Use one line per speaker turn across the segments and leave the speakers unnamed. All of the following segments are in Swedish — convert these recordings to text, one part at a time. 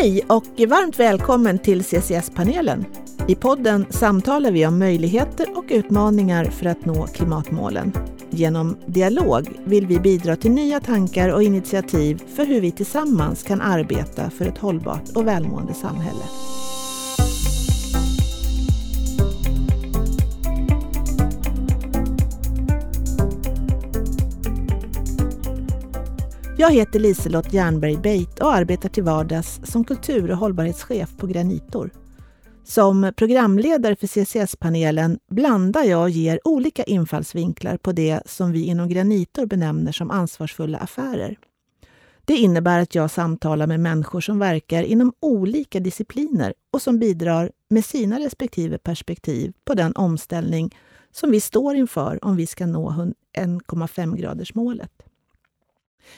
Hej och varmt välkommen till CCS-panelen. I podden samtalar vi om möjligheter och utmaningar för att nå klimatmålen. Genom dialog vill vi bidra till nya tankar och initiativ för hur vi tillsammans kan arbeta för ett hållbart och välmående samhälle. Jag heter Liselott Jernberg Beit och arbetar till vardags som kultur och hållbarhetschef på Granitor. Som programledare för CCS-panelen blandar jag och ger olika infallsvinklar på det som vi inom Granitor benämner som ansvarsfulla affärer. Det innebär att jag samtalar med människor som verkar inom olika discipliner och som bidrar med sina respektive perspektiv på den omställning som vi står inför om vi ska nå 1,5-gradersmålet.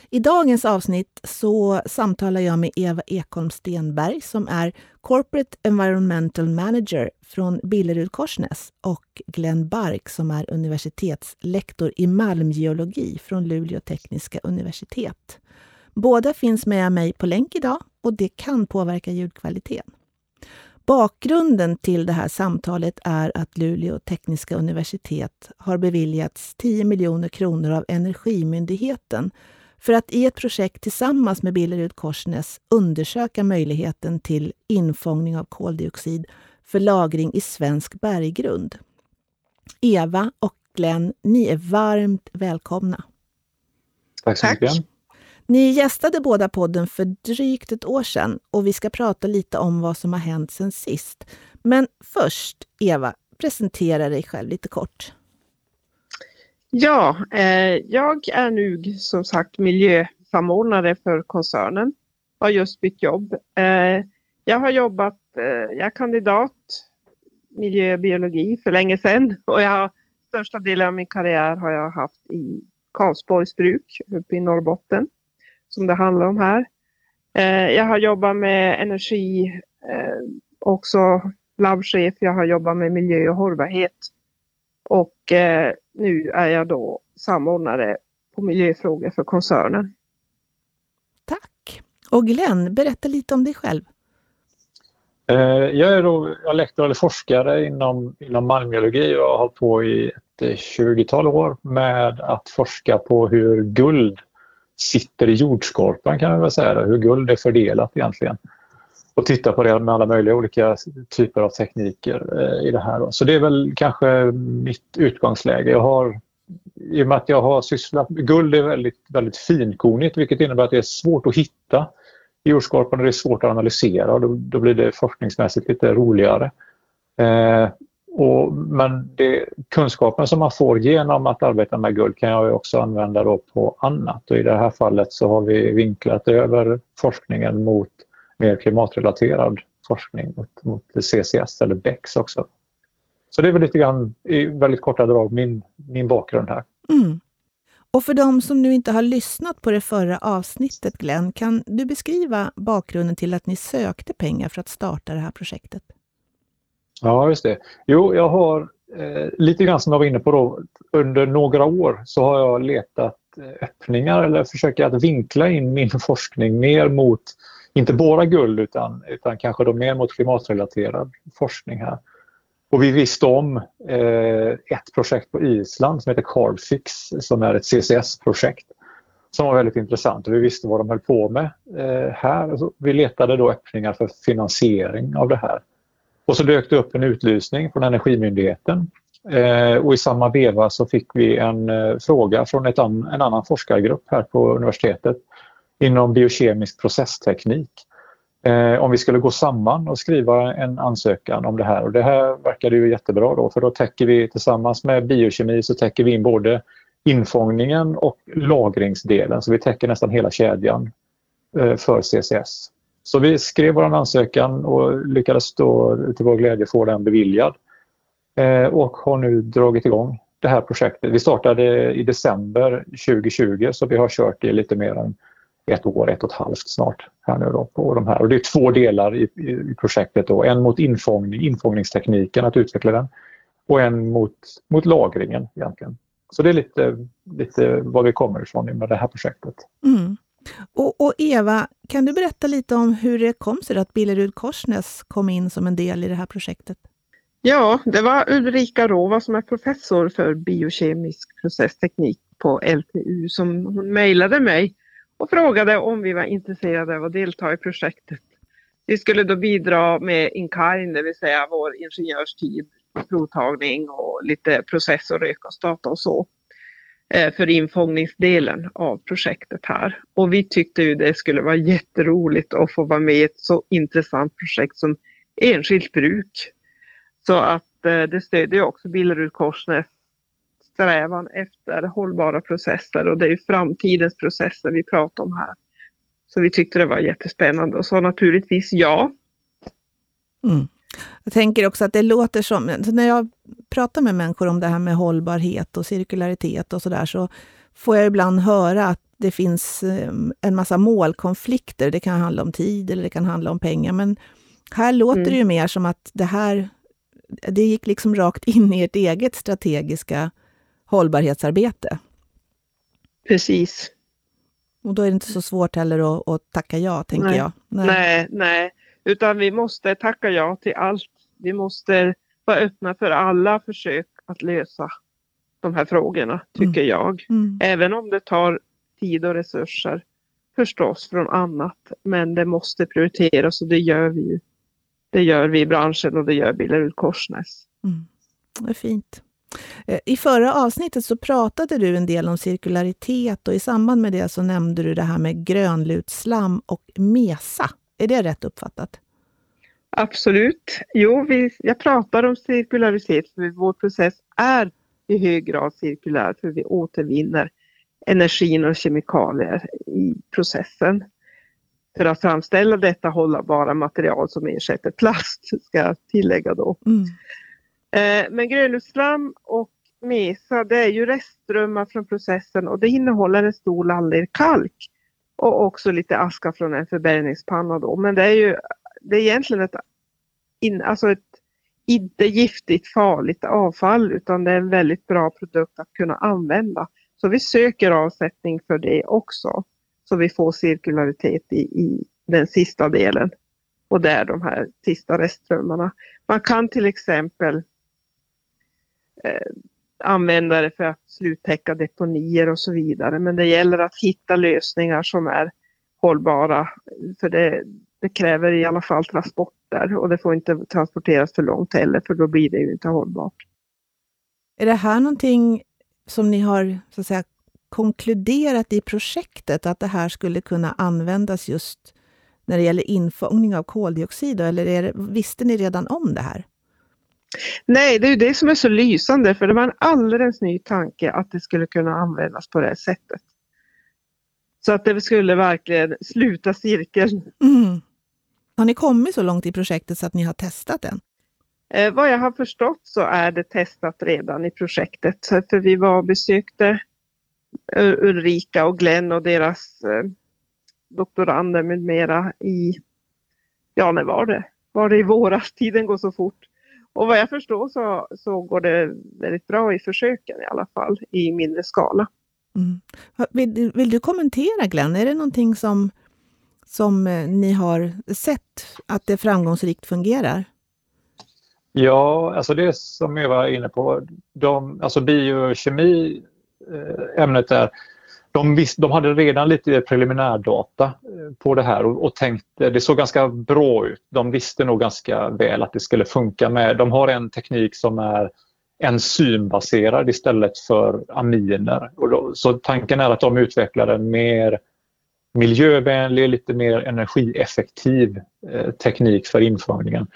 I dagens avsnitt så samtalar jag med Eva Ekholm Stenberg som är Corporate Environmental Manager från Billerud Korsnäs och Glenn Bark som är universitetslektor i malmgeologi från Luleå tekniska universitet. Båda finns med mig på länk idag och det kan påverka ljudkvaliteten. Bakgrunden till det här samtalet är att Luleå tekniska universitet har beviljats 10 miljoner kronor av Energimyndigheten för att i ett projekt tillsammans med Billerud Korsnäs undersöka möjligheten till infångning av koldioxid för lagring i svensk berggrund. Eva och Glenn, ni är varmt välkomna.
Tack så mycket.
Ni gästade båda podden för drygt ett år sedan och vi ska prata lite om vad som har hänt sen sist. Men först, Eva, presentera dig själv lite kort.
Ja, eh, jag är nu som sagt miljösamordnare för koncernen. Har just bytt jobb. Eh, jag har jobbat, eh, jag är kandidat miljöbiologi för länge sedan och jag har största delen av min karriär har jag haft i Karlsborgs bruk uppe i Norrbotten som det handlar om här. Eh, jag har jobbat med energi, eh, också labbchef, jag har jobbat med miljö och hållbarhet och eh, nu är jag då samordnare på miljöfrågor för koncernen.
Tack! Och Glenn, berätta lite om dig själv.
Eh, jag är då jag är lektor eller forskare inom, inom malmgeologi och har hållit på i ett 20-tal år med att forska på hur guld sitter i jordskorpan kan man väl säga, hur guld är fördelat egentligen och titta på det med alla möjliga olika typer av tekniker eh, i det här. Så det är väl kanske mitt utgångsläge. Jag har, I och med att jag har sysslat... Guld är väldigt, väldigt finkornigt vilket innebär att det är svårt att hitta i jordskorpan och det är svårt att analysera och då, då blir det forskningsmässigt lite roligare. Eh, och, men det, kunskapen som man får genom att arbeta med guld kan jag också använda då på annat och i det här fallet så har vi vinklat över forskningen mot mer klimatrelaterad forskning mot, mot CCS eller BEX också. Så det är väl lite grann i väldigt korta drag min, min bakgrund här.
Mm. Och för de som nu inte har lyssnat på det förra avsnittet, Glenn, kan du beskriva bakgrunden till att ni sökte pengar för att starta det här projektet?
Ja, just det. Jo, jag har eh, lite grann som jag var inne på då, under några år så har jag letat eh, öppningar eller försöker att vinkla in min forskning mer mot inte bara guld utan, utan kanske då mer mot klimatrelaterad forskning här. Och vi visste om eh, ett projekt på Island som heter Carbfix som är ett CCS-projekt som var väldigt intressant och vi visste vad de höll på med eh, här. Vi letade då öppningar för finansiering av det här. Och så dök det upp en utlysning från Energimyndigheten eh, och i samma veva så fick vi en eh, fråga från ett an en annan forskargrupp här på universitetet inom biokemisk processteknik. Eh, om vi skulle gå samman och skriva en ansökan om det här och det här verkade ju jättebra då för då täcker vi tillsammans med biokemi så täcker vi in både infångningen och lagringsdelen så vi täcker nästan hela kedjan eh, för CCS. Så vi skrev vår ansökan och lyckades då till vår glädje få den beviljad eh, och har nu dragit igång det här projektet. Vi startade i december 2020 så vi har kört i lite mer än ett år, ett och ett halvt snart här nu då på de här. Och det är två delar i, i projektet. Då. En mot infångning, infångningstekniken, att utveckla den och en mot, mot lagringen egentligen. Så det är lite, lite var vi kommer ifrån med det här projektet.
Mm. Och, och, Eva, kan du berätta lite om hur det kom sig att Billerud Korsnäs kom in som en del i det här projektet?
Ja, det var Ulrika Rova som är professor för biokemisk processteknik på LTU som hon mejlade mig och frågade om vi var intresserade av att delta i projektet. Vi skulle då bidra med in-kind, det vill säga vår ingenjörstid, provtagning och lite process och rökgasdata och så eh, för infångningsdelen av projektet här. Och vi tyckte ju det skulle vara jätteroligt att få vara med i ett så intressant projekt som enskilt bruk. Så att eh, det stödjer också Billerud Korsnäs strävan efter hållbara processer och det är framtidens processer vi pratar om här. Så vi tyckte det var jättespännande och sa naturligtvis ja.
Mm. Jag tänker också att det låter som, när jag pratar med människor om det här med hållbarhet och cirkularitet och sådär, så får jag ibland höra att det finns eh, en massa målkonflikter. Det kan handla om tid eller det kan handla om pengar. Men här låter mm. det ju mer som att det här, det gick liksom rakt in i ert eget strategiska hållbarhetsarbete.
Precis.
Och då är det inte så svårt heller att, att tacka ja, tänker
nej.
jag.
Nej. nej, nej. Utan vi måste tacka ja till allt. Vi måste vara öppna för alla försök att lösa de här frågorna, tycker mm. jag. Mm. Även om det tar tid och resurser förstås från annat. Men det måste prioriteras och det gör vi ju. Det gör vi i branschen och det gör Billerud Korsnäs.
Mm. Det är fint. Eh, I förra avsnittet så pratade du en del om cirkularitet och i samband med det så nämnde du det här med grönlutslam och MESA. Är det rätt uppfattat?
Absolut. Jo, vi, jag pratar om cirkularitet för vår process är i hög grad cirkulär för vi återvinner energin och kemikalier i processen. För att framställa detta hållbara material som ersätter plast, ska jag tillägga då. Mm. Eh, men grönlutslam och mesa det är ju restströmmar från processen och det innehåller en stor andel kalk och också lite aska från en förbränningspanna då. Men det är ju det är egentligen ett, in, alltså ett inte giftigt farligt avfall utan det är en väldigt bra produkt att kunna använda. Så vi söker avsättning för det också. Så vi får cirkularitet i, i den sista delen. Och det är de här sista restströmmarna. Man kan till exempel Eh, använda det för att sluttäcka deponier och så vidare. Men det gäller att hitta lösningar som är hållbara. För det, det kräver i alla fall transporter och det får inte transporteras för långt heller för då blir det ju inte hållbart.
Är det här någonting som ni har så att säga, konkluderat i projektet, att det här skulle kunna användas just när det gäller infångning av koldioxid? Eller det, visste ni redan om det här?
Nej, det är ju det som är så lysande för det var en alldeles ny tanke att det skulle kunna användas på det här sättet. Så att det skulle verkligen sluta cirkeln.
Mm. Har ni kommit så långt i projektet så att ni har testat den?
Eh, vad jag har förstått så är det testat redan i projektet. För vi var och besökte Ulrika och Glenn och deras eh, doktorander med mera i, ja när var det? Var det i våras? Tiden går så fort. Och vad jag förstår så, så går det väldigt bra i försöken i alla fall, i mindre skala.
Mm. Vill, vill, du kommentera Glenn, är det någonting som, som eh, ni har sett att det framgångsrikt fungerar?
Ja, alltså det som jag var inne på, de, alltså biokemi, eh, ämnet där, de, visst, de hade redan lite preliminärdata eh, på det här och, och tänkte, det såg ganska bra ut. De visste nog ganska väl att det skulle funka med, de har en teknik som är enzymbaserad istället för aminer. Och då, så tanken är att de utvecklar en mer miljövänlig, lite mer energieffektiv eh, teknik för infångningen.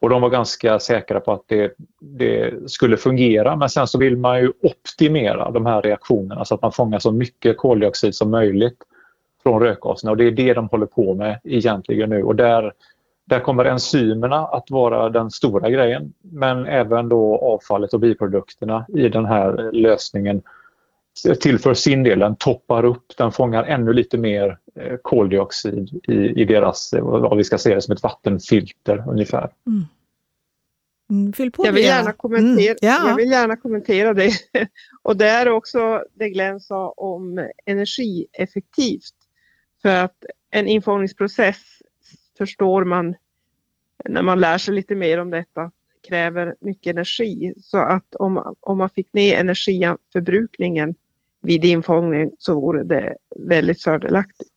Och de var ganska säkra på att det, det, skulle fungera. Men sen så vill man ju optimera de här reaktionerna så att man fångar så mycket koldioxid som möjligt från rökgaserna. Och det är det de håller på med egentligen nu. Och där, där kommer enzymerna att vara den stora grejen. Men även då avfallet och biprodukterna i den här lösningen tillför sin del, den toppar upp, den fångar ännu lite mer eh, koldioxid i, i deras, eh, vad vi ska se det som ett vattenfilter ungefär. Mm.
Mm, fyll på jag, vill gärna kommentera, mm, ja. jag vill gärna kommentera det. Och det är också det Glenn sa om energieffektivt. För att en infångningsprocess förstår man när man lär sig lite mer om detta kräver mycket energi. Så att om, om man fick ner energiförbrukningen vid infångning så vore det väldigt fördelaktigt.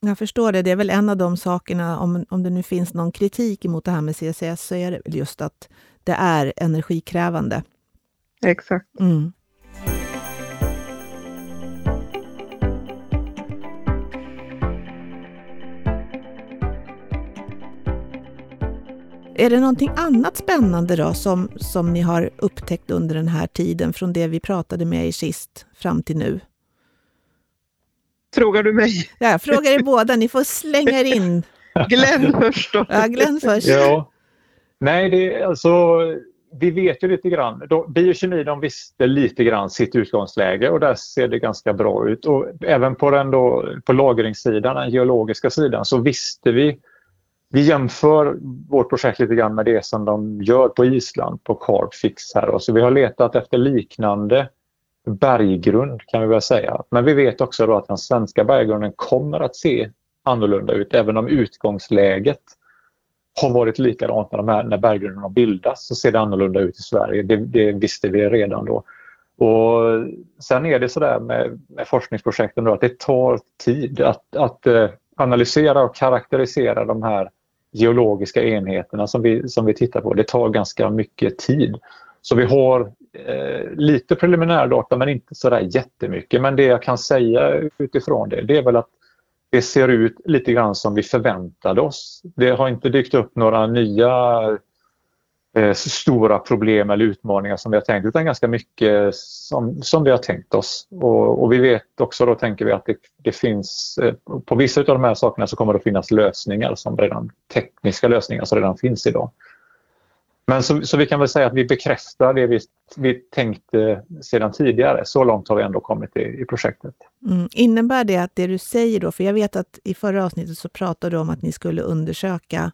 Jag förstår det. Det är väl en av de sakerna, om, om det nu finns någon kritik mot det här med CCS, så är det väl just att det är energikrävande.
Exakt.
Mm. Är det någonting annat spännande då som, som ni har upptäckt under den här tiden från det vi pratade med er sist fram till nu?
Frågar du mig?
Ja, jag frågar er båda. Ni får slänga er in.
Glenn först då.
Ja, Glenn först.
Ja. Nej, det, alltså, vi vet ju lite grann. De, biokemi de visste lite grann sitt utgångsläge och där ser det ganska bra ut. Och även på, den då, på lagringssidan, den geologiska sidan, så visste vi vi jämför vårt projekt lite grann med det som de gör på Island på Carbfix här. Så vi har letat efter liknande berggrund kan vi väl säga. Men vi vet också då att den svenska berggrunden kommer att se annorlunda ut även om utgångsläget har varit likadant när, de här, när berggrunden har bildats så ser det annorlunda ut i Sverige. Det, det visste vi redan då. Och sen är det sådär med, med forskningsprojekten då att det tar tid att, att eh, analysera och karaktärisera de här geologiska enheterna som vi, som vi tittar på. Det tar ganska mycket tid. Så vi har eh, lite preliminärdata men inte sådär jättemycket. Men det jag kan säga utifrån det, det är väl att det ser ut lite grann som vi förväntade oss. Det har inte dykt upp några nya eh, stora problem eller utmaningar som vi har tänkt utan ganska mycket som, som vi har tänkt oss. Och, och vi vet också då tänker vi att det, det finns eh, på vissa av de här sakerna så kommer det finnas lösningar som redan tekniska lösningar som redan finns idag. Men så, så vi kan väl säga att vi bekräftar det vi, vi tänkte sedan tidigare. Så långt har vi ändå kommit i, i projektet.
Mm. Innebär det att det du säger då, för jag vet att i förra avsnittet så pratade du om att ni skulle undersöka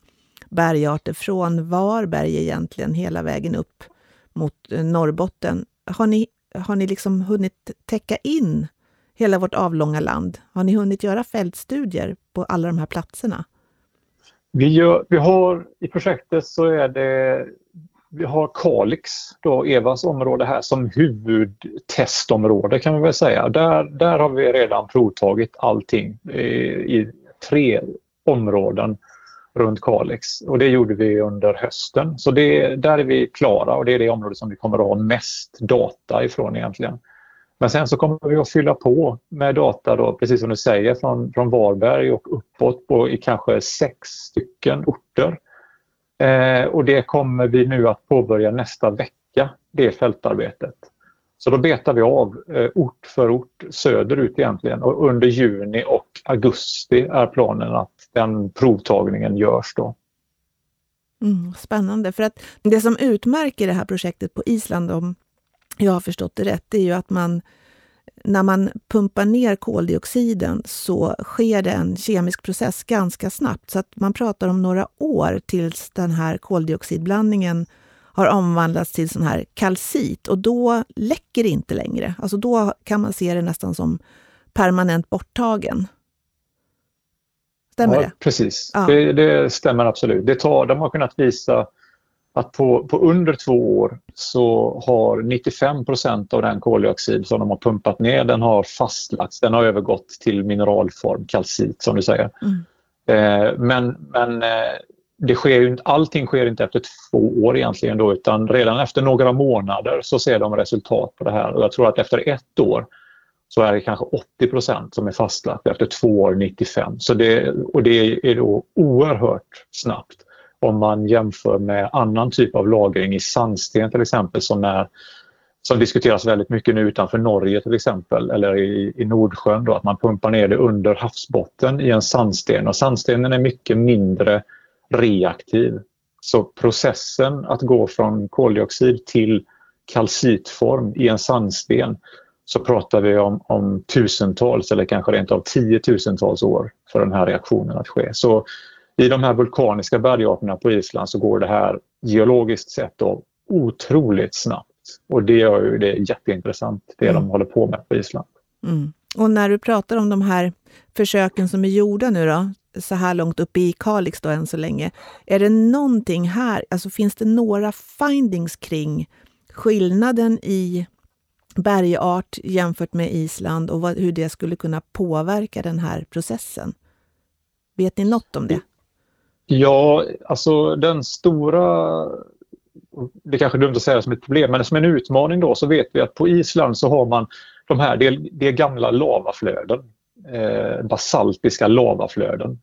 bergarter från Varberg egentligen hela vägen upp mot eh, Norrbotten. Har ni, har ni liksom hunnit täcka in hela vårt avlånga land? Har ni hunnit göra fältstudier på alla de här platserna?
Vi, gör, vi har i projektet så är det vi har Kalix, då Evas område här, som huvudtestområde kan man väl säga. Där, där har vi redan provtagit allting i, i tre områden runt Kalix och det gjorde vi under hösten. Så det, där är vi klara och det är det område som vi kommer att ha mest data ifrån egentligen. Men sen så kommer vi att fylla på med data då, precis som du säger, från, från Varberg och uppåt på i kanske sex stycken orter. Eh, och det kommer vi nu att påbörja nästa vecka, det fältarbetet. Så då betar vi av eh, ort för ort söderut egentligen och under juni och augusti är planen att den provtagningen görs då.
Mm, spännande, för att det som utmärker det här projektet på Island, om jag har förstått det rätt, det är ju att man när man pumpar ner koldioxiden så sker det en kemisk process ganska snabbt. Så att man pratar om några år tills den här koldioxidblandningen har omvandlats till sån här kalcit och då läcker det inte längre. Alltså då kan man se det nästan som permanent borttagen. Stämmer ja, det?
Precis, ja. Det, det, stämmer absolut. Det tar, de har kunnat visa att på, på under två år så har 95% av den koldioxid som de har pumpat ner den har fastlagts. Den har övergått till mineralform, kalcit som du säger. Mm. Eh, men men eh, det sker ju, allting sker inte efter två år egentligen då, utan redan efter några månader så ser de resultat på det här. Och jag tror att efter ett år så är det kanske 80% som är fastlagt efter två år 95. Så det, och det är då oerhört snabbt om man jämför med annan typ av lagring i sandsten till exempel som, är, som diskuteras väldigt mycket nu utanför Norge till exempel eller i, i Nordsjön då, att man pumpar ner det under havsbotten i en sandsten och sandstenen är mycket mindre reaktiv. Så processen att gå från koldioxid till kalcitform i en sandsten så pratar vi om, om tusentals eller kanske rent av tiotusentals år för den här reaktionen att ske. Så i de här vulkaniska bergarterna på Island så går det här geologiskt sett då otroligt snabbt. Och det gör ju det jätteintressant, det mm. de håller på med på Island.
Mm. Och när du pratar om de här försöken som är gjorda nu då, så här långt uppe i Kalix då än så länge. Är det någonting här, alltså finns det några findings kring skillnaden i bergart jämfört med Island och vad, hur det skulle kunna påverka den här processen? Vet ni något om det?
Ja, alltså den stora det kanske är dumt att säga som ett problem, men som en utmaning då så vet vi att på Island så har man de här, det är, det är gamla lavaflöden, eh, basaltiska lavaflöden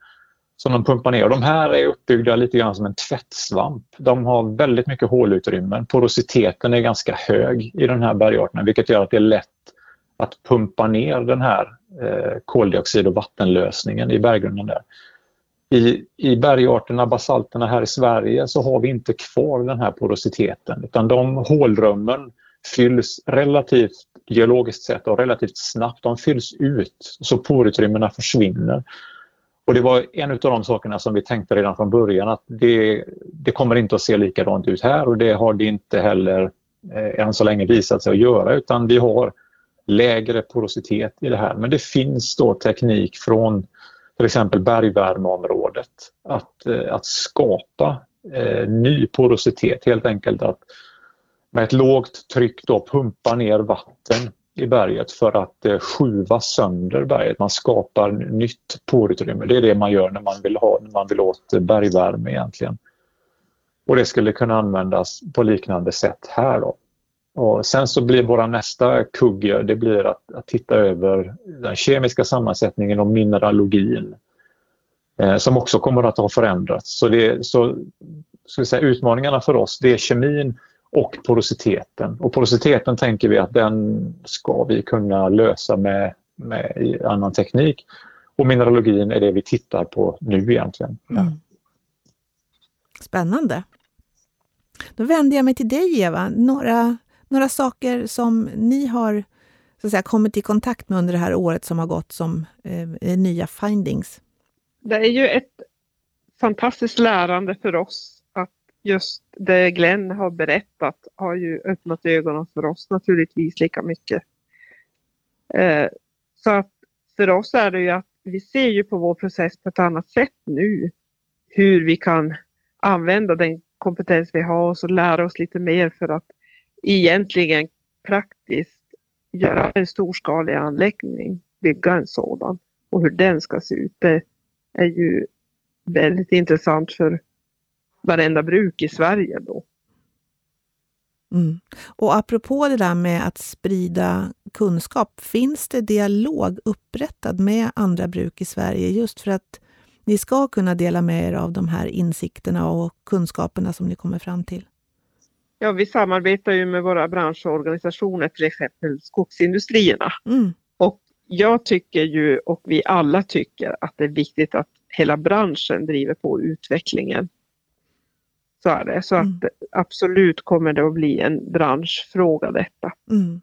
som de pumpar ner. De här är uppbyggda lite grann som en tvättsvamp. De har väldigt mycket hålutrymmen. Porositeten är ganska hög i den här bergarterna vilket gör att det är lätt att pumpa ner den här eh, koldioxid och vattenlösningen i berggrunden där. I, I bergarterna, basalterna här i Sverige så har vi inte kvar den här porositeten utan de hålrummen fylls relativt geologiskt sett och relativt snabbt. De fylls ut så porutrymmena försvinner. Och det var en av de sakerna som vi tänkte redan från början att det, det kommer inte att se likadant ut här och det har det inte heller eh, än så länge visat sig att göra utan vi har lägre porositet i det här. Men det finns då teknik från till exempel bergvärmeområdet att, eh, att skapa eh, ny porositet, helt enkelt att med ett lågt tryck då pumpa ner vatten i berget för att eh, skjuva sönder berget. Man skapar nytt porutrymme. Det är det man gör när man vill, ha, när man vill åt bergvärme egentligen. Och det skulle kunna användas på liknande sätt här. Då. Och sen så blir våra nästa kugge det blir att, att titta över den kemiska sammansättningen och mineralogin eh, som också kommer att ha förändrats. Så, det, så ska säga, utmaningarna för oss det är kemin och porositeten. Och porositeten tänker vi att den ska vi kunna lösa med, med annan teknik. Och mineralogin är det vi tittar på nu egentligen. Mm.
Spännande. Då vänder jag mig till dig Eva. Några, några saker som ni har så att säga, kommit i kontakt med under det här året som har gått som eh, nya findings?
Det är ju ett fantastiskt lärande för oss just det Glenn har berättat har ju öppnat ögonen för oss naturligtvis lika mycket. Eh, så att för oss är det ju att vi ser ju på vår process på ett annat sätt nu. Hur vi kan använda den kompetens vi har och så lära oss lite mer för att egentligen praktiskt göra en storskalig anläggning, bygga en sådan och hur den ska se ut. Det är ju väldigt intressant för varenda bruk i Sverige då.
Mm. Och apropå det där med att sprida kunskap, finns det dialog upprättad med andra bruk i Sverige just för att ni ska kunna dela med er av de här insikterna och kunskaperna som ni kommer fram till?
Ja, vi samarbetar ju med våra branschorganisationer, till exempel skogsindustrierna. Mm. Och jag tycker ju, och vi alla tycker, att det är viktigt att hela branschen driver på utvecklingen så är det. Så mm. att absolut kommer det att bli en branschfråga detta.
Mm.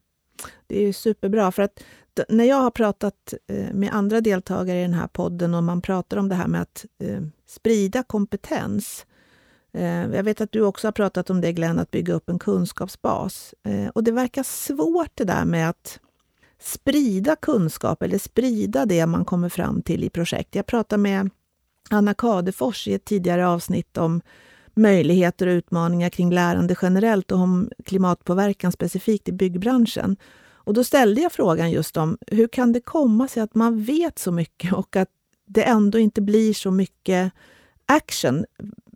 Det är superbra för att när jag har pratat eh, med andra deltagare i den här podden och man pratar om det här med att eh, sprida kompetens. Eh, jag vet att du också har pratat om det Glenn, att bygga upp en kunskapsbas. Och det verkar svårt det där med att sprida kunskap eller sprida det man kommer fram till i projekt. Jag pratade med Anna Kadefors i ett tidigare avsnitt om möjligheter och utmaningar kring lärande generellt och om klimatpåverkan specifikt i byggbranschen. Och då ställde jag frågan just om hur kan det komma sig att man vet så mycket och att det ändå inte blir så mycket action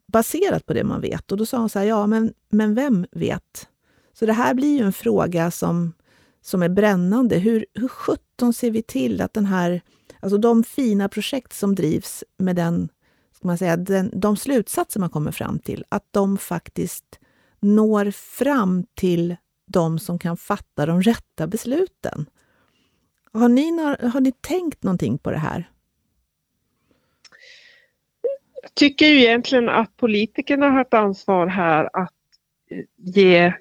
baserat på det man vet. Och då sa hon så här, ja men, men vem vet? Så det här blir ju en fråga som, som är brännande. Hur, hur sjutton ser vi till att den här, alltså de fina projekt som drivs med den ska man säga, den, de slutsatser man kommer fram till, att de faktiskt når fram till de som kan fatta de rätta besluten. Har ni, har ni tänkt någonting på det här?
Jag tycker ju egentligen att politikerna har ett ansvar här att eh, ge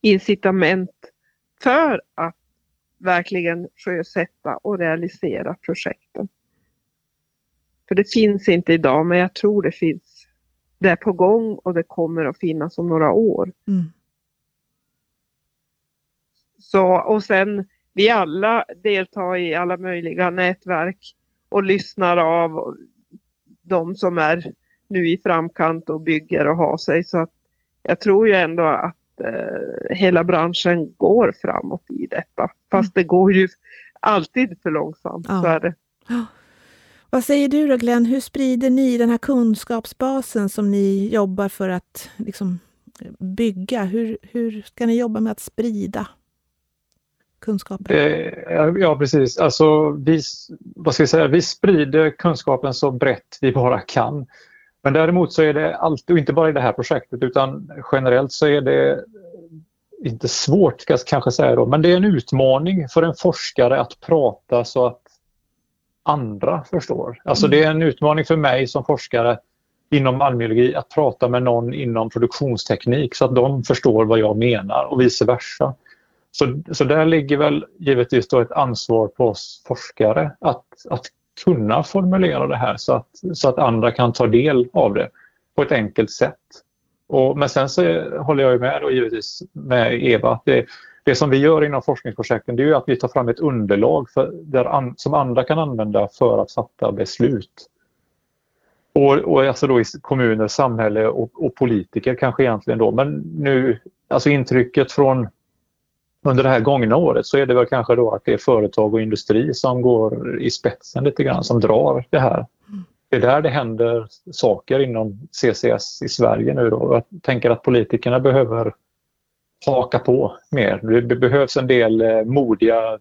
incitament för att verkligen sjösätta och realisera projekten. För det finns inte idag men jag tror det finns. Det är på gång och det kommer att finnas om några år. Mm. Så, och sen vi alla deltar i alla möjliga nätverk och lyssnar av de som är nu i framkant och bygger och har sig. Så att jag tror ju ändå att eh, hela branschen går framåt i detta. Fast det går ju alltid för långsamt. Ja. Så är det.
Vad säger du då Glenn, hur sprider ni den här kunskapsbasen som ni jobbar för att liksom, bygga? Hur, hur ska ni jobba med att sprida kunskapen?
Eh, ja, precis. Alltså, vi, vad ska jag säga, vi sprider kunskapen så brett vi bara kan. Men däremot så är det alltid, och inte bara i det här projektet utan generellt så är det inte svårt ska jag kanske säga då, men det är en utmaning för en forskare att prata så att andra förstår. Alltså det är en utmaning för mig som forskare inom malmbiologi att prata med någon inom produktionsteknik så att de förstår vad jag menar och vice versa. Så, så där ligger väl givetvis då ett ansvar på oss forskare att, att kunna formulera det här så att, så att andra kan ta del av det på ett enkelt sätt. Och, men sen så håller jag med då givetvis med Eva att det, det som vi gör inom forskningsprojekten det är att vi tar fram ett underlag för, där an, som andra kan använda för att fatta beslut. Och, och alltså då i kommuner, samhälle och, och, politiker kanske egentligen då. Men nu, alltså intrycket från under det här gångna året så är det väl kanske då att det är företag och industri som går i spetsen lite grann, som drar det här. Det är där det händer saker inom CCS i Sverige nu då. Jag tänker att politikerna behöver haka på mer. Det behövs en del eh, modiga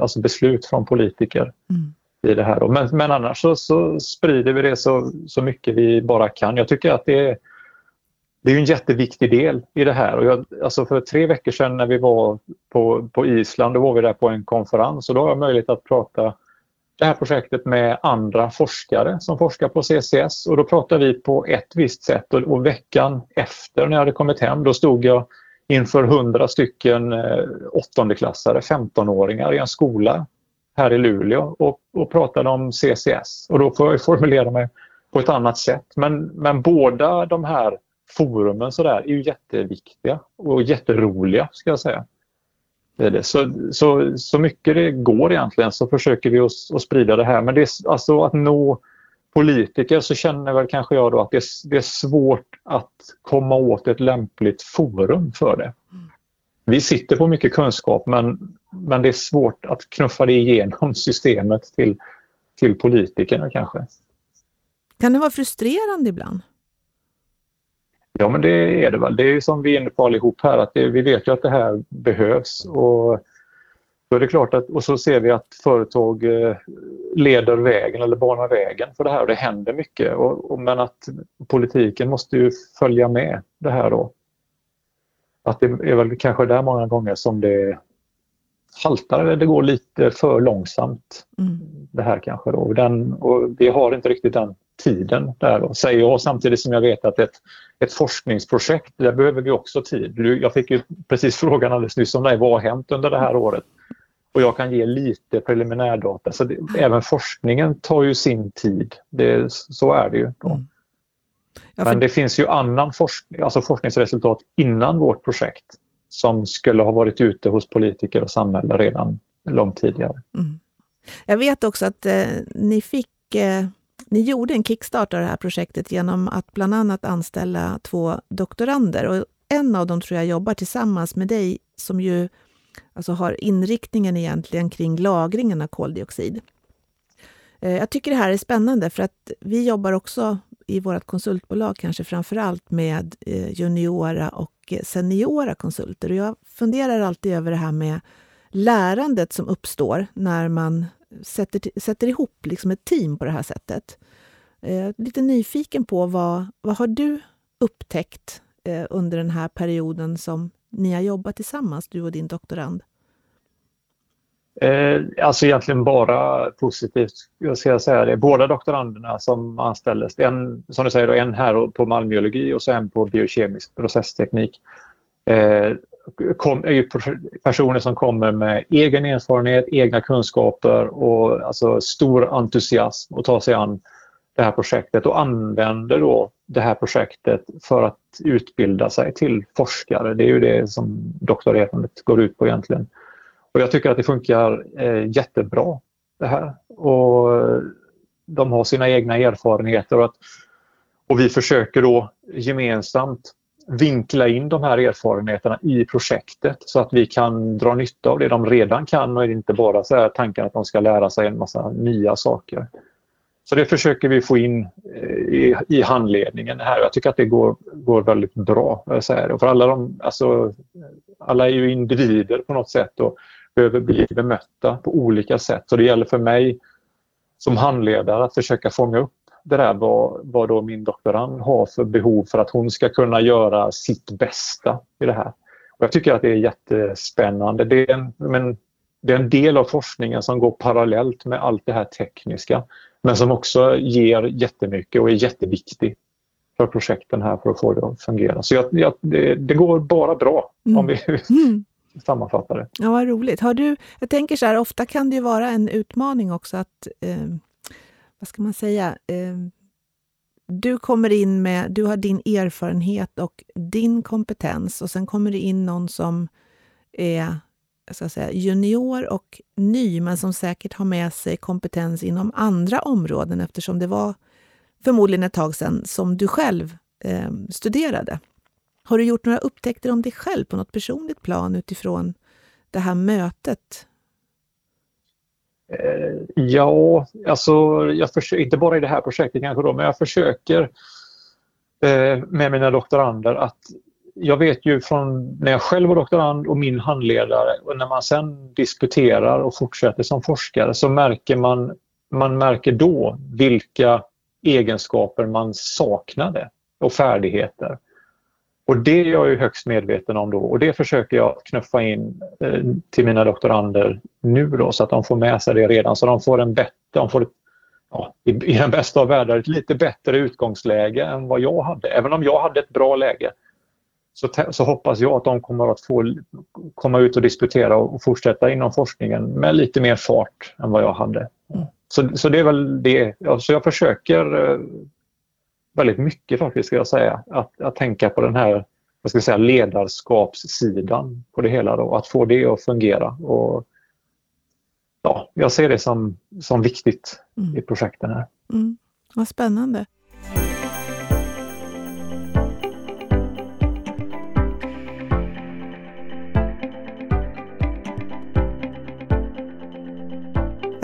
alltså beslut från politiker mm. i det här. Men, men annars så, så, sprider vi det så, så mycket vi bara kan. Jag tycker att det är, det är en jätteviktig del i det här. Och jag, alltså för tre veckor sedan när vi var på, på Island, då var vi där på en konferens och då har jag möjlighet att prata det här projektet med andra forskare som forskar på CCS och då pratar vi på ett visst sätt och, och veckan efter när jag hade kommit hem då stod jag inför hundra stycken eh, åttondeklassare, 15-åringar i en skola här i Luleå och, och pratade om CCS. Och då får jag formulera mig på ett annat sätt. Men, men båda de här forumen så där, är ju jätteviktiga och jätteroliga ska jag säga. Det är det. Så, så, så mycket det går egentligen så försöker vi att, att sprida det här. Men det är, alltså att nå politiker så känner väl kanske jag då att det är, det är svårt att komma åt ett lämpligt forum för det. Vi sitter på mycket kunskap men, men det är svårt att knuffa det igenom systemet till, till politikerna kanske.
Kan det vara frustrerande ibland?
Ja men det är det väl. Det är som vi är inne på allihop här att det, vi vet ju att det här behövs och då är det klart att, och så ser vi att företag eh, leder vägen eller banar vägen för det här och det händer mycket. Och, och, men att politiken måste ju följa med det här då. Att det är väl kanske där många gånger som det haltar eller det går lite för långsamt. Mm. Det här kanske då. Den, och vi har inte riktigt den tiden där då, säger jag samtidigt som jag vet att ett, ett forskningsprojekt, där behöver vi också tid. Jag fick ju precis frågan alldeles nyss om det, vad har hänt under det här året? Och jag kan ge lite preliminärdata. Så det, även forskningen tar ju sin tid. Det, så är det ju. Mm. Ja, för... Men det finns ju annan forskning, alltså forskningsresultat innan vårt projekt som skulle ha varit ute hos politiker och samhälle redan långt tidigare. Mm.
Jag vet också att eh, ni fick eh, ni gjorde en kickstart av det här projektet genom att bland annat anställa två doktorander. Och en av dem tror jag jobbar tillsammans med dig som ju alltså har inriktningen egentligen kring lagringen av koldioxid. Eh, jag tycker det här är spännande för att vi jobbar också i vårt konsultbolag kanske framför allt med eh, juniora och seniora konsulter. Och jag funderar alltid över det här med lärandet som uppstår när man sätter, sätter ihop liksom ett team på det här sättet. Eh, lite nyfiken på vad, vad har du upptäckt eh, under den här perioden som ni har jobbat tillsammans, du och din doktorand?
Eh, alltså egentligen bara positivt. Jag ska säga det. Båda doktoranderna som anställdes, en, som du säger, då, en här på malmbiologi och så en på biokemisk processteknik. Eh, kom, är ju personer som kommer med egen erfarenhet, egna kunskaper och alltså stor entusiasm att ta sig an det här projektet och använder då det här projektet för att utbilda sig till forskare. Det är ju det som doktorerandet går ut på egentligen. Och jag tycker att det funkar eh, jättebra det här. Och de har sina egna erfarenheter och, att, och vi försöker då gemensamt vinkla in de här erfarenheterna i projektet så att vi kan dra nytta av det de redan kan och inte bara så här tanken att de ska lära sig en massa nya saker. Så det försöker vi få in eh, i, i handledningen här. Jag tycker att det går, går väldigt bra. Så För alla, de, alltså, alla är ju individer på något sätt och behöver bli bemötta på olika sätt. Så det gäller för mig som handledare att försöka fånga upp det där vad, vad då min doktorand har för behov för att hon ska kunna göra sitt bästa i det här. Och jag tycker att det är jättespännande. Det är, en, men det är en del av forskningen som går parallellt med allt det här tekniska men som också ger jättemycket och är jätteviktig för projekten här för att få det att fungera. Så jag, jag, det, det, går bara bra mm. om vi mm. sammanfattar det.
Ja, vad roligt. Har du, jag tänker så här, ofta kan det ju vara en utmaning också att eh, vad ska man säga, eh, du kommer in med, du har din erfarenhet och din kompetens och sen kommer det in någon som är ska säga, junior och ny, men som säkert har med sig kompetens inom andra områden eftersom det var förmodligen ett tag sedan som du själv eh, studerade. Har du gjort några upptäckter om dig själv på något personligt plan utifrån det här mötet
eh, ja, alltså jag försöker, inte bara i det här projektet kanske då, men jag försöker eh, med mina doktorander att jag vet ju från när jag själv var doktorand och min handledare och när man sen diskuterar och fortsätter som forskare så märker man, man märker då vilka egenskaper man saknade och färdigheter. Och det är jag ju högst medveten om då och det försöker jag knuffa in eh, till mina doktorander nu då så att de får med sig det redan så de får en bättre, de får ja, i, i den bästa av världar ett lite bättre utgångsläge än vad jag hade. Även om jag hade ett bra läge så, så hoppas jag att de kommer att få komma ut och disputera och fortsätta inom forskningen med lite mer fart än vad jag hade. Mm. Så, så det är väl det. Så jag försöker eh, väldigt mycket faktiskt, ska jag säga. Att, att tänka på den här vad ska jag säga, ledarskapssidan på det hela. Då, att få det att fungera. Och, ja, jag ser det som, som viktigt mm. i projekten här.
Mm. Vad spännande.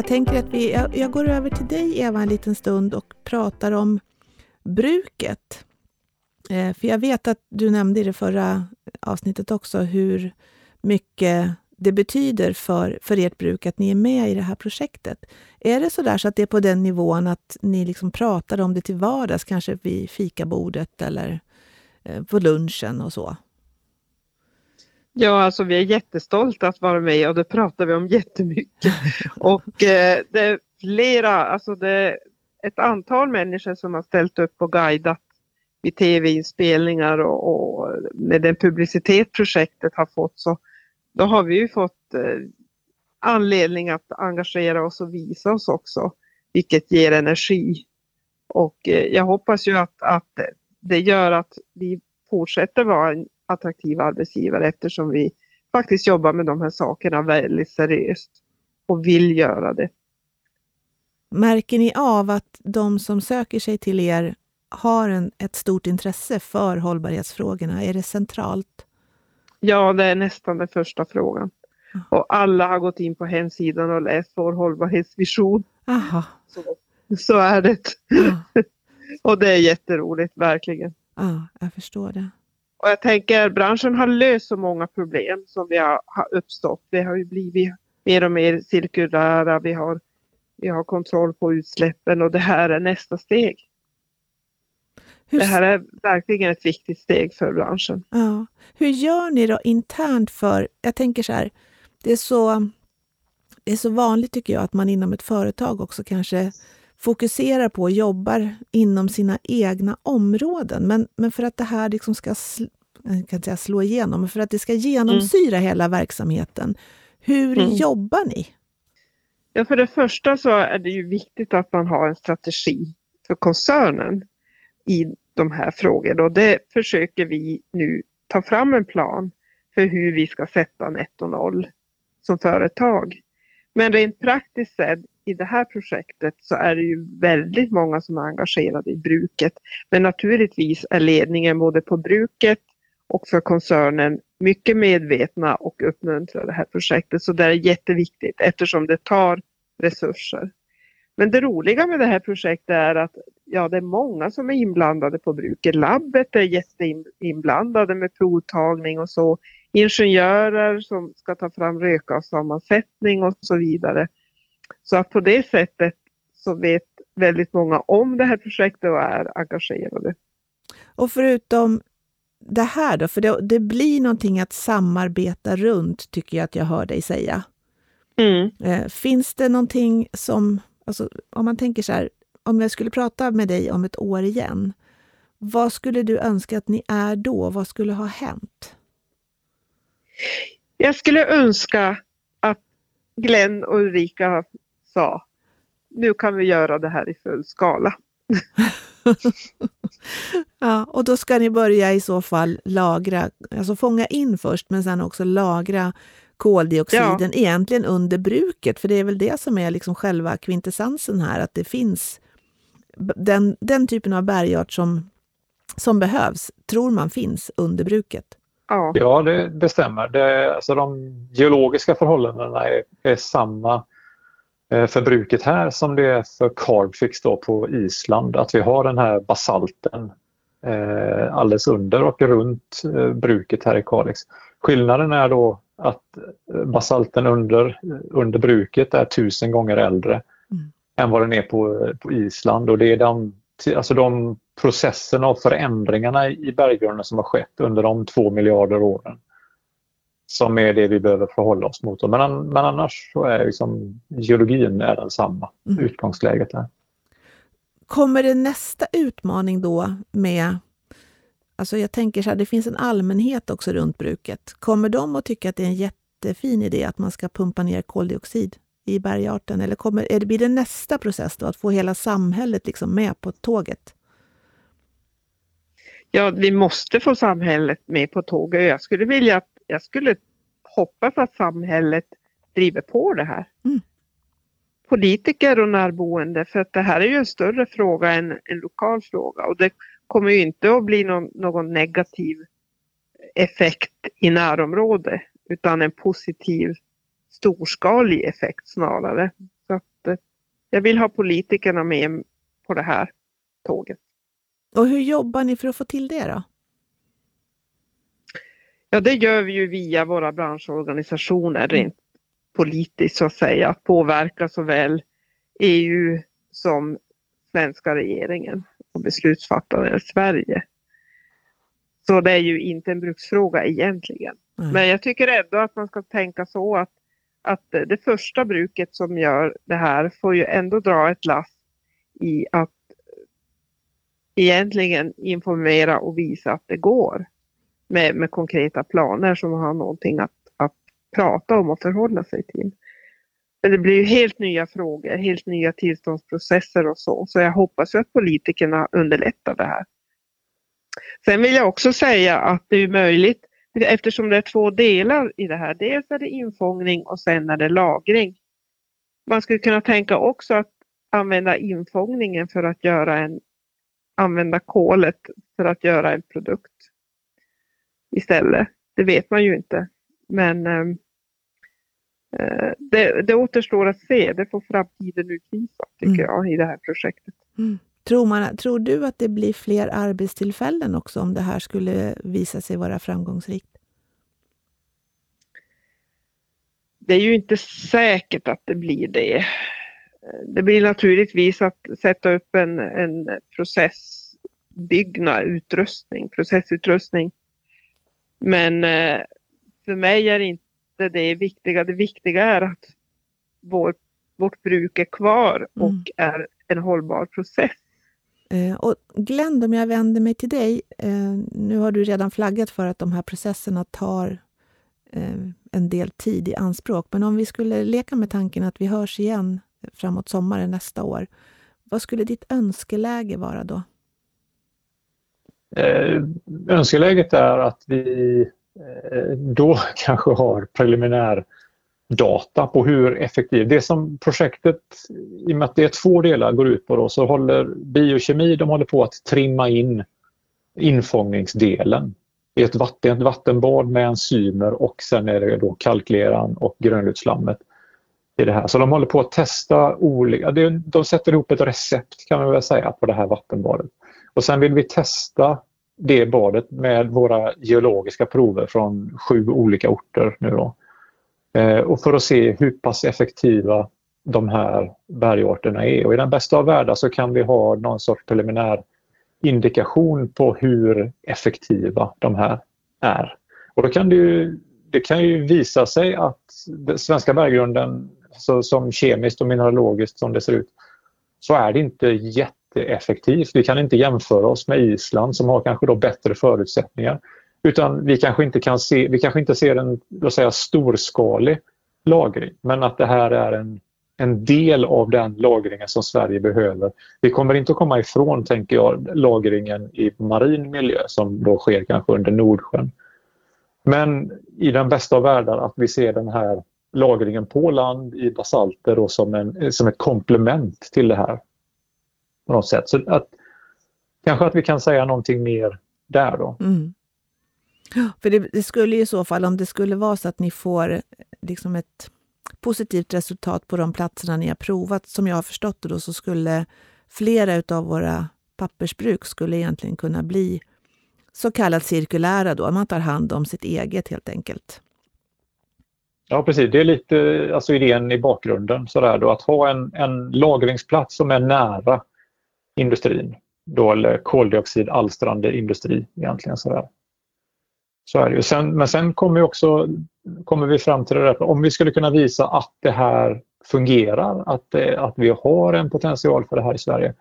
Tänker att vi, jag, jag, går över till dig Eva en liten stund och pratar om bruket. Eh, för jag vet att du nämnde i det förra avsnittet också hur mycket det betyder för, för ert bruk att ni är med i det här projektet. Är det så där så att det är på den nivån att ni liksom pratar om det till vardags, kanske vid fikabordet eller eh, på lunchen och så?
Ja, alltså vi är jättestolta att vara med och det pratar vi om jättemycket. och eh, det är flera, alltså det, är ett antal människor som har ställt upp och guidat vid tv-inspelningar och, och, med den publicitet projektet har fått så då har vi ju fått eh, anledning att engagera oss och visa oss också, vilket ger energi. Och eh, jag hoppas ju att, att det gör att vi fortsätter vara en attraktiv arbetsgivare eftersom vi faktiskt jobbar med de här sakerna väldigt seriöst och vill göra det.
Märker ni av att de som söker sig till er har en, ett stort intresse för hållbarhetsfrågorna? Är det centralt?
Ja, det är nästan den första frågan. Och alla har gått in på hemsidan och läst vår hållbarhetsvision.
Aha.
Så, så är det. Ja. och det är jätteroligt, verkligen.
Ja, jag förstår det.
Och jag tänker branschen har löst så många problem som vi har, har uppstått. Vi har ju blivit mer och mer cirkulära. Vi har vi har kontroll på utsläppen och det här är nästa steg. Hur... Det här är verkligen ett viktigt steg för branschen.
Ja. Hur gör ni då internt för, jag tänker så här, det är så, det är så vanligt tycker jag att man inom ett företag också kanske fokuserar på och jobbar inom sina egna områden. Men, men för att det här liksom ska sl, kan säga slå igenom, men för att det ska genomsyra mm. hela verksamheten, hur mm. jobbar ni?
Ja, för det första så är det ju viktigt att man har en strategi för koncernen i de här frågorna och det försöker vi nu ta fram en plan för hur vi ska sätta netto noll som företag. Men rent praktiskt sett i det här projektet så är det ju väldigt många som är engagerade i bruket. Men naturligtvis är ledningen både på bruket och för koncernen mycket medvetna och uppmuntrar det här projektet. Så det är jätteviktigt eftersom det tar resurser. Men det roliga med det här projektet är att ja, det är många som är inblandade på bruket. Labbet är jätteinblandade med provtagning och så. Ingenjörer som ska ta fram rökavsammansättning och så vidare. Så att på det sättet så vet väldigt många om det här projektet och är engagerade.
Och förutom det här då, för det, det blir någonting att samarbeta runt, tycker jag att jag hör dig säga. Mm. Eh, finns det någonting som, alltså, om man tänker så här, om jag skulle prata med dig om ett år igen, vad skulle du önska att ni är då? Vad skulle ha hänt?
Jag skulle önska att Glenn och Ulrika sa, nu kan vi göra det här i full skala.
ja, och då ska ni börja i så fall lagra, alltså fånga in först men sen också lagra koldioxiden ja. egentligen under bruket, för det är väl det som är liksom själva kvintessensen här, att det finns den, den typen av bergart som, som behövs, tror man finns under bruket.
Ja, ja det, det stämmer. Det, alltså de geologiska förhållandena är, är samma för bruket här som det är för Carbfix då på Island. Att vi har den här basalten eh, alldeles under och runt eh, bruket här i Kalix. Skillnaden är då att basalten under, under bruket är tusen gånger äldre mm. än vad den är på, på Island och det är de, alltså de processerna och förändringarna i berggrunden som har skett under de två miljarder åren som är det vi behöver förhålla oss mot. Men, men annars så är liksom, geologin är densamma, mm. utgångsläget är.
Kommer det nästa utmaning då med Alltså jag tänker så här, det finns en allmänhet också runt bruket. Kommer de att tycka att det är en jättefin idé att man ska pumpa ner koldioxid i bergarten? Eller kommer, är det, blir det nästa process då, att få hela samhället liksom med på tåget?
Ja, vi måste få samhället med på tåget. Jag skulle vilja att jag skulle hoppas att samhället driver på det här. Mm. Politiker och närboende, för att det här är ju en större fråga än en lokal fråga och det kommer ju inte att bli någon, någon negativ effekt i närområdet utan en positiv storskalig effekt snarare. Så att, eh, jag vill ha politikerna med på det här tåget.
Och hur jobbar ni för att få till det då?
Ja, det gör vi ju via våra branschorganisationer mm. rent politiskt så att säga, att påverka såväl EU som svenska regeringen och beslutsfattare i Sverige. Så det är ju inte en bruksfråga egentligen. Mm. Men jag tycker ändå att man ska tänka så att, att det första bruket som gör det här får ju ändå dra ett lass i att egentligen informera och visa att det går med, med konkreta planer som har någonting att, att prata om och förhålla sig till. Men det blir ju helt nya frågor, helt nya tillståndsprocesser och så. Så jag hoppas ju att politikerna underlättar det här. Sen vill jag också säga att det är möjligt, eftersom det är två delar i det här. Dels är det infångning och sen är det lagring. Man skulle kunna tänka också att använda infångningen för att göra en, använda kolet för att göra en produkt istället. Det vet man ju inte. Men ehm, eh, det, det återstår att se. Det får framtiden utvisa, tycker mm. jag, i det här projektet.
Mm. Tror, man, tror du att det blir fler arbetstillfällen också om det här skulle visa sig vara framgångsrikt?
Det är ju inte säkert att det blir det. Det blir naturligtvis att sätta upp en, en processbyggnad, utrustning, processutrustning men eh, för mig är inte det viktiga. Det viktiga är att vår, vårt bruk är kvar och mm. är en hållbar process.
Eh, och Glenn, om jag vänder mig till dig. Eh, nu har du redan flaggat för att de här processerna tar en del tid i anspråk. Men om vi skulle leka med tanken att vi hörs igen framåt sommaren nästa år. Vad skulle ditt önskeläge vara då?
Eh, önskeläget är att vi eh, då kanske har preliminär data på hur effektiv... Det som projektet, i och med att det är två delar, går ut på då, så håller biokemi de håller på att trimma in infångningsdelen i ett, vatten, ett vattenbad med enzymer och sen är det då kalkleran och grönlutslammet i det här. Så de håller på att testa olika, de sätter ihop ett recept kan man väl säga på det här vattenbadet. Och sen vill vi testa det badet med våra geologiska prover från sju olika orter nu då. Eh, och för att se hur pass effektiva de här bergarterna är. Och I den bästa av världar så kan vi ha någon sorts preliminär indikation på hur effektiva de här är. Och då kan det ju, det kan ju visa sig att den svenska berggrunden så som kemiskt och mineralogiskt som det ser ut så är det inte jätteeffektivt. Vi kan inte jämföra oss med Island som har kanske då bättre förutsättningar. Utan vi kanske inte, kan se, vi kanske inte ser en låt säga, storskalig lagring men att det här är en, en del av den lagringen som Sverige behöver. Vi kommer inte att komma ifrån, tänker jag, lagringen i marin miljö som då sker kanske under Nordsjön. Men i den bästa av världar att vi ser den här lagringen på land i basalter då som, en, som ett komplement till det här. På något sätt. Så att, kanske att vi kan säga någonting mer där då.
Mm. För det, det, skulle i så fall, om det skulle vara så att ni får liksom ett positivt resultat på de platserna ni har provat, som jag har förstått det då, så skulle flera av våra pappersbruk skulle egentligen kunna bli så kallat cirkulära då, man tar hand om sitt eget helt enkelt.
Ja precis, det är lite alltså idén i bakgrunden sådär då att ha en, en lagringsplats som är nära industrin. Då, eller koldioxidalstrande industri egentligen. Sådär. Så är det ju. Sen, men sen kommer, också, kommer vi fram till det där, om vi skulle kunna visa att det här fungerar, att, det, att vi har en potential för det här i Sverige,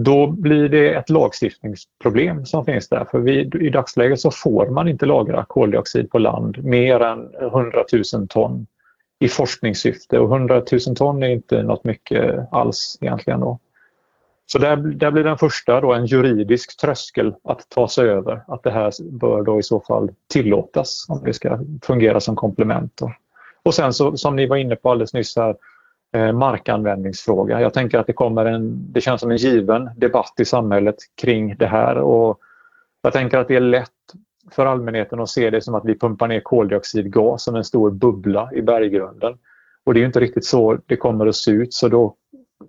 då blir det ett lagstiftningsproblem som finns där. För vi, i dagsläget så får man inte lagra koldioxid på land mer än 100 000 ton i forskningssyfte och 100 000 ton är inte något mycket alls egentligen. Då. Så där, där blir den första då en juridisk tröskel att ta sig över. Att det här bör då i så fall tillåtas om det ska fungera som komplement. Då. Och sen så, som ni var inne på alldeles nyss här, eh, markanvändningsfråga. Jag tänker att det kommer en, det känns som en given debatt i samhället kring det här och jag tänker att det är lätt för allmänheten att se det som att vi pumpar ner koldioxidgas som en stor bubbla i berggrunden. Och det är inte riktigt så det kommer att se ut så då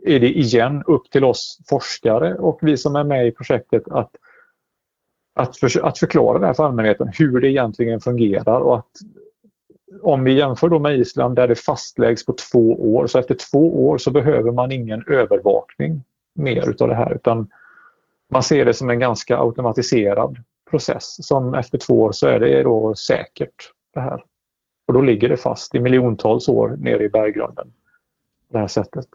är det igen upp till oss forskare och vi som är med i projektet att, att, för, att förklara det här för allmänheten, hur det egentligen fungerar och att om vi jämför då med Island där det fastläggs på två år, så efter två år så behöver man ingen övervakning mer utav det här utan man ser det som en ganska automatiserad process som efter två år så är det då säkert det här. Och då ligger det fast i miljontals år nere i berggrunden. På det här sättet.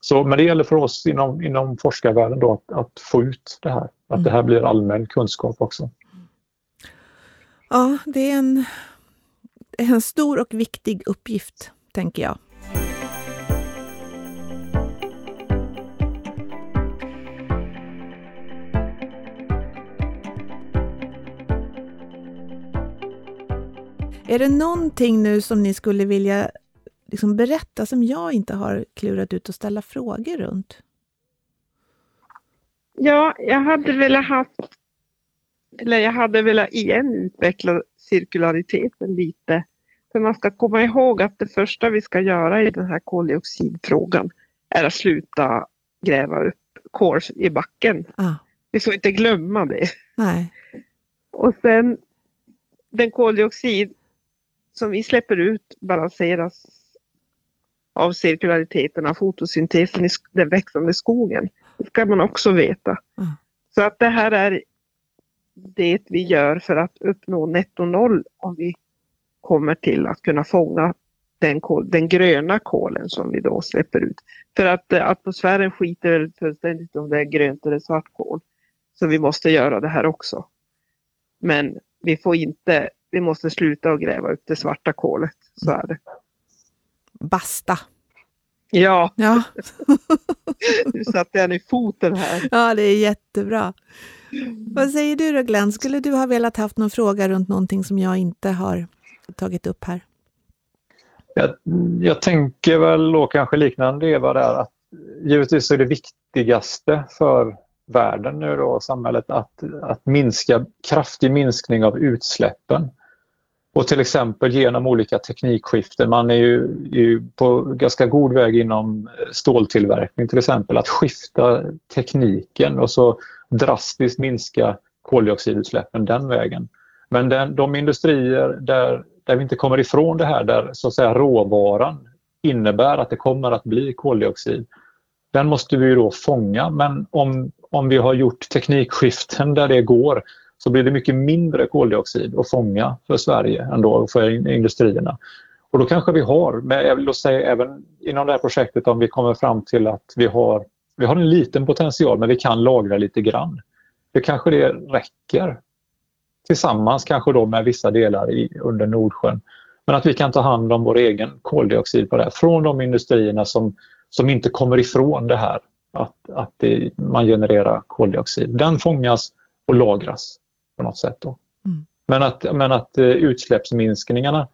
Så, men det gäller för oss inom, inom forskarvärlden då att, att få ut det här. Att det här blir allmän kunskap också.
Ja, det är en en stor och viktig uppgift, tänker jag. Är det någonting nu som ni skulle vilja liksom berätta som jag inte har klurat ut och ställa frågor runt?
Ja, jag hade velat ha eller jag hade velat igen utveckla cirkulariteten lite. För man ska komma ihåg att det första vi ska göra i den här koldioxidfrågan är att sluta gräva upp kol i backen. Ah. Vi får inte glömma det.
Nej.
Och sen den koldioxid som vi släpper ut balanseras av cirkulariteten av fotosyntesen i den växande skogen. Det ska man också veta. Mm. Så att det här är det vi gör för att uppnå netto noll om vi kommer till att kunna fånga den, kol, den gröna kolen som vi då släpper ut. För att eh, atmosfären skiter fullständigt om det är grönt eller svart kol. Så vi måste göra det här också. Men vi får inte, vi måste sluta att gräva upp det svarta kolet. Så är det.
Basta!
Ja,
ja.
nu satte jag i foten här.
Ja, det är jättebra. Vad säger du då Glenn, skulle du ha velat haft någon fråga runt någonting som jag inte har tagit upp här?
Jag, jag tänker väl då kanske liknande Eva där att givetvis är det viktigaste för världen nu då, samhället, att, att minska, kraftig minskning av utsläppen. Och till exempel genom olika teknikskiften. Man är ju, är ju, på ganska god väg inom eh, ståltillverkning till exempel att skifta tekniken och så drastiskt minska koldioxidutsläppen den vägen. Men den, de industrier där, där vi inte kommer ifrån det här, där så att säga råvaran innebär att det kommer att bli koldioxid, den måste vi då fånga. Men om, om vi har gjort teknikskiften där det går så blir det mycket mindre koldioxid att fånga för Sverige ändå, för industrierna. Och då kanske vi har, men jag vill säga även inom det här projektet om vi kommer fram till att vi har, vi har en liten potential men vi kan lagra lite grann. Det kanske det räcker tillsammans kanske då med vissa delar i, under Nordsjön. Men att vi kan ta hand om vår egen koldioxid på det här från de industrierna som, som inte kommer ifrån det här att, att det, man genererar koldioxid. Den fångas och lagras på något sätt. Då. Mm. Men att, men att eh, utsläppsminskningarna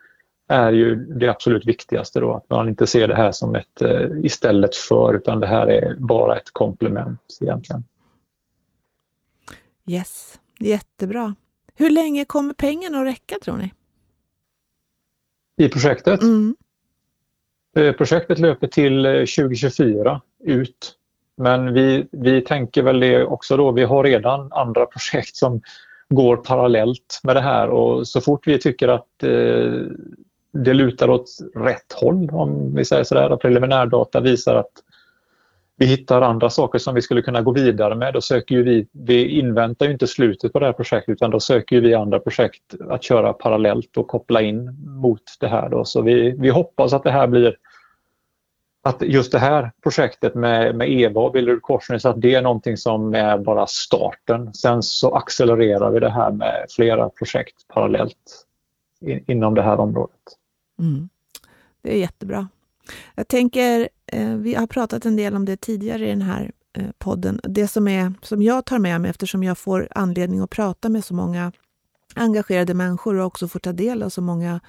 är ju det absolut viktigaste då, att man inte ser det här som ett eh, istället för utan det här är bara ett komplement egentligen.
Yes, jättebra. Hur länge kommer pengarna att räcka tror ni?
I projektet? Mm. Eh, projektet löper till 2024 ut. Men vi, vi tänker väl det också då. Vi har redan andra projekt som går parallellt med det här och så fort vi tycker att eh, det lutar åt rätt håll, om vi säger sådär, preliminärdata visar att vi hittar andra saker som vi skulle kunna gå vidare med. Då söker vi, vi inväntar ju inte slutet på det här projektet utan då söker vi andra projekt att köra parallellt och koppla in mot det här. Då. Så vi, vi hoppas att det här blir att just det här projektet med, med EVA och Billerud Korsnäs att det är någonting som är bara starten. Sen så accelererar vi det här med flera projekt parallellt in, inom det här området.
Mm. Det är jättebra. Jag tänker, eh, vi har pratat en del om det tidigare i den här eh, podden. Det som, är, som jag tar med mig eftersom jag får anledning att prata med så många engagerade människor och också får ta del av så många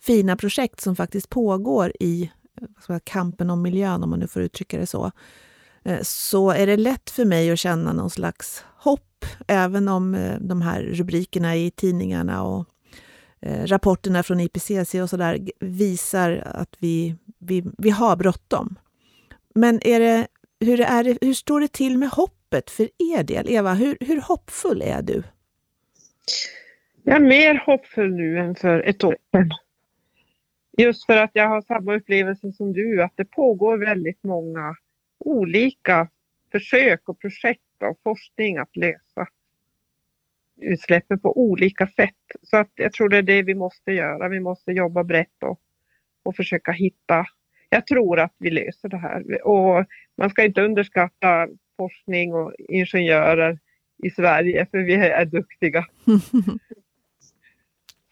fina projekt som faktiskt pågår i kampen om miljön, om man nu får uttrycka det så, eh, så är det lätt för mig att känna någon slags hopp, även om eh, de här rubrikerna i tidningarna och eh, rapporterna från IPCC och så där visar att vi, vi, vi har bråttom. Men är det, hur, är det, hur står det till med hoppet för er del? Eva, hur, hur hoppfull är du?
Jag är mer hoppfull nu än för ett år sedan. Just för att jag har samma upplevelse som du, att det pågår väldigt många olika försök och projekt och forskning att lösa utsläppen på olika sätt. Så att jag tror det är det vi måste göra. Vi måste jobba brett och, och försöka hitta. Jag tror att vi löser det här och man ska inte underskatta forskning och ingenjörer i Sverige för vi är duktiga.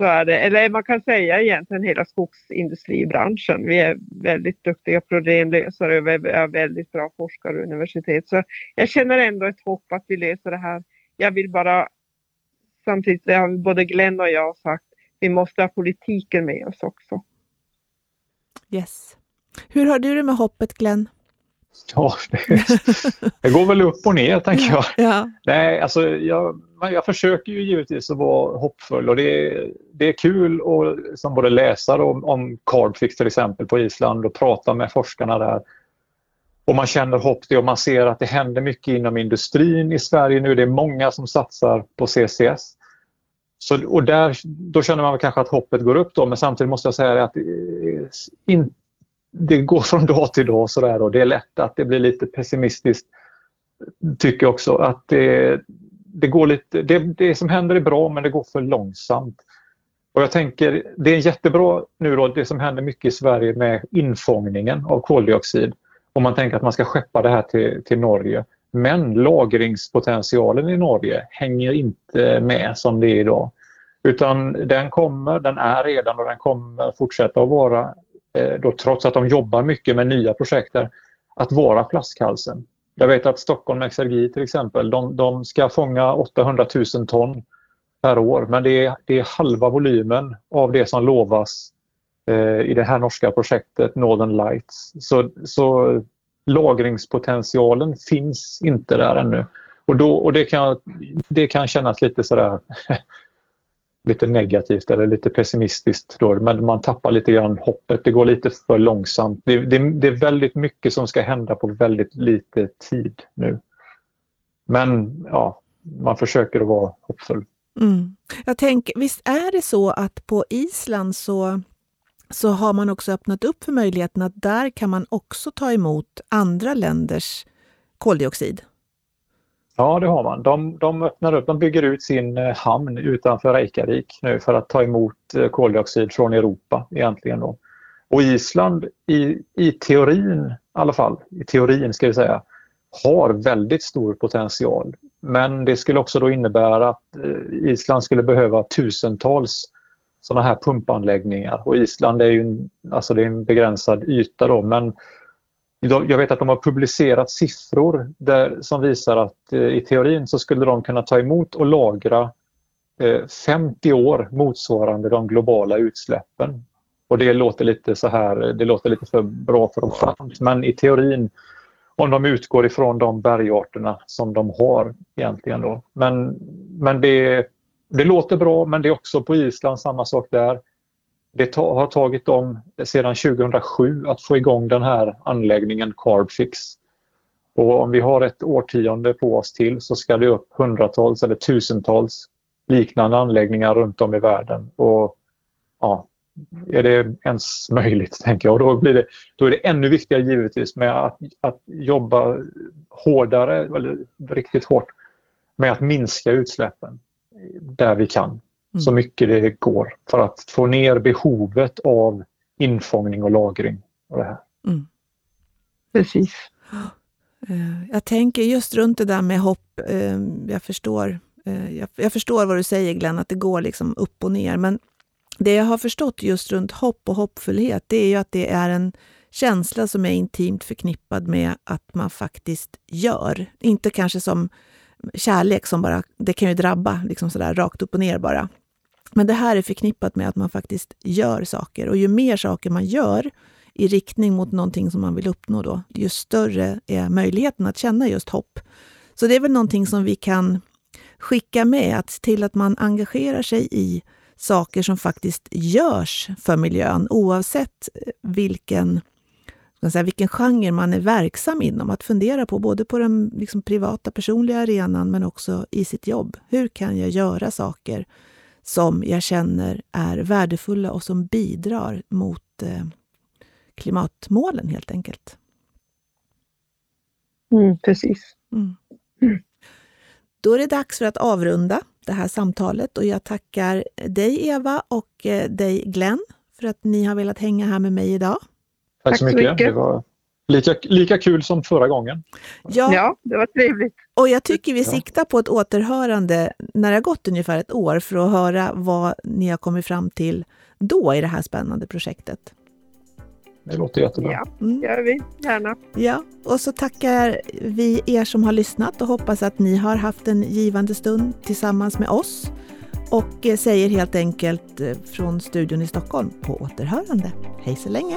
Så är det. Eller man kan säga egentligen hela skogsindustribranschen. Vi är väldigt duktiga problemlösare och vi är väldigt bra forskare och universitet. Så jag känner ändå ett hopp att vi löser det här. Jag vill bara samtidigt, det har både Glenn och jag sagt, vi måste ha politiken med oss också.
Yes. Hur har du det med hoppet Glenn?
Ja, det, det, går väl upp och ner tänker jag.
Ja.
Nej, alltså jag, jag försöker ju givetvis att vara hoppfull och det är, det är kul att som både läsa om, om Carbfix till exempel på Island och prata med forskarna där. Och man känner hopp det och man ser att det händer mycket inom industrin i Sverige nu. Det är många som satsar på CCS. Så, och där, då känner man kanske att hoppet går upp då men samtidigt måste jag säga att in, det går från dag till dag sådär och det är lätt att det blir lite pessimistiskt. Tycker jag också att det, det går lite, det, det som händer är bra men det går för långsamt. Och jag tänker, det är jättebra nu då det som händer mycket i Sverige med infångningen av koldioxid. Om man tänker att man ska skeppa det här till, till Norge. Men lagringspotentialen i Norge hänger inte med som det är idag. Utan den kommer, den är redan och den kommer fortsätta att vara Eh, då, trots att de jobbar mycket med nya projekt där, att vara flaskhalsen. Jag vet att Stockholm Exergi till exempel, de, de ska fånga 800 000 ton per år men det är, det är halva volymen av det som lovas eh, i det här norska projektet Northern Lights. Så, så lagringspotentialen finns inte där ännu. Och, då, och det, kan, det kan kännas lite sådär lite negativt eller lite pessimistiskt. Då, men man tappar lite grann hoppet. Det går lite för långsamt. Det, det, det, är väldigt mycket som ska hända på väldigt lite tid nu. Men ja, man försöker att vara hoppfull.
Mm. Jag tänker, visst är det så att på Island så, så har man också öppnat upp för möjligheten att där kan man också ta emot andra länders koldioxid?
Ja, det har man. De, de öppnar upp, de bygger ut sin eh, hamn utanför Reykjavik nu för att ta emot eh, koldioxid från Europa egentligen. Då. Och Island i, i teorin i alla fall, i teorin ska vi säga, har väldigt stor potential. Men det skulle också då innebära att eh, Island skulle behöva tusentals sådana här pumpanläggningar och Island är ju en, alltså det är en begränsad yta då men jag vet att de har publicerat siffror där, som visar att eh, i teorin så skulle de kunna ta emot och lagra eh, 50 år motsvarande de globala utsläppen. Och det låter lite så här, det låter lite för bra för att vara sant. Men i teorin, om de utgår ifrån de bergarterna som de har egentligen då. Men, men det, det låter bra men det är också på Island samma sak där. Det har tagit dem sedan 2007 att få igång den här anläggningen Carbfix. Och om vi har ett årtionde på oss till så ska det upp hundratals eller tusentals liknande anläggningar runt om i världen. Och ja, är det ens möjligt, tänker jag. Och då, blir det, då är det ännu viktigare givetvis med att, att jobba hårdare, eller riktigt hårt, med att minska utsläppen där vi kan mm. så mycket det går för att få ner behovet av infångning och lagring. Och det här. Mm.
Precis.
Eh, jag tänker just runt det där med hopp. Eh, jag förstår, eh, jag förstår vad du säger Glenn, att det går liksom upp och ner. Men det jag har förstått just runt hopp och hoppfullhet, det är ju att det är en känsla som är intimt förknippad med att man faktiskt gör. Inte kanske som kärlek som bara, det kan ju drabba liksom sådär rakt upp och ner bara. Men det här är förknippat med att man faktiskt gör saker. Och ju mer saker man gör i riktning mot någonting som man vill uppnå, då, ju större är möjligheten att känna just hopp. Så det är väl någonting som vi kan skicka med, att se till att man engagerar sig i saker som faktiskt görs för miljön, oavsett vilken, säga, vilken genre man är verksam inom. Att fundera på både på den liksom, privata, personliga arenan, men också i sitt jobb. Hur kan jag göra saker som jag känner är värdefulla och som bidrar mot eh, klimatmålen helt enkelt.
Mm, precis. Mm.
Mm. Då är det dags för att avrunda det här samtalet och jag tackar dig Eva och eh, dig Glenn för att ni har velat hänga här med mig idag.
Tack så mycket. Det var Lika, lika kul som förra gången.
Ja, ja, det var trevligt.
Och jag tycker vi siktar på ett återhörande när det har gått ungefär ett år för att höra vad ni har kommit fram till då i det här spännande projektet.
Det låter jättebra.
Ja, mm. gör vi gärna.
Ja, och så tackar vi er som har lyssnat och hoppas att ni har haft en givande stund tillsammans med oss och säger helt enkelt eh, från studion i Stockholm på återhörande. Hej så länge!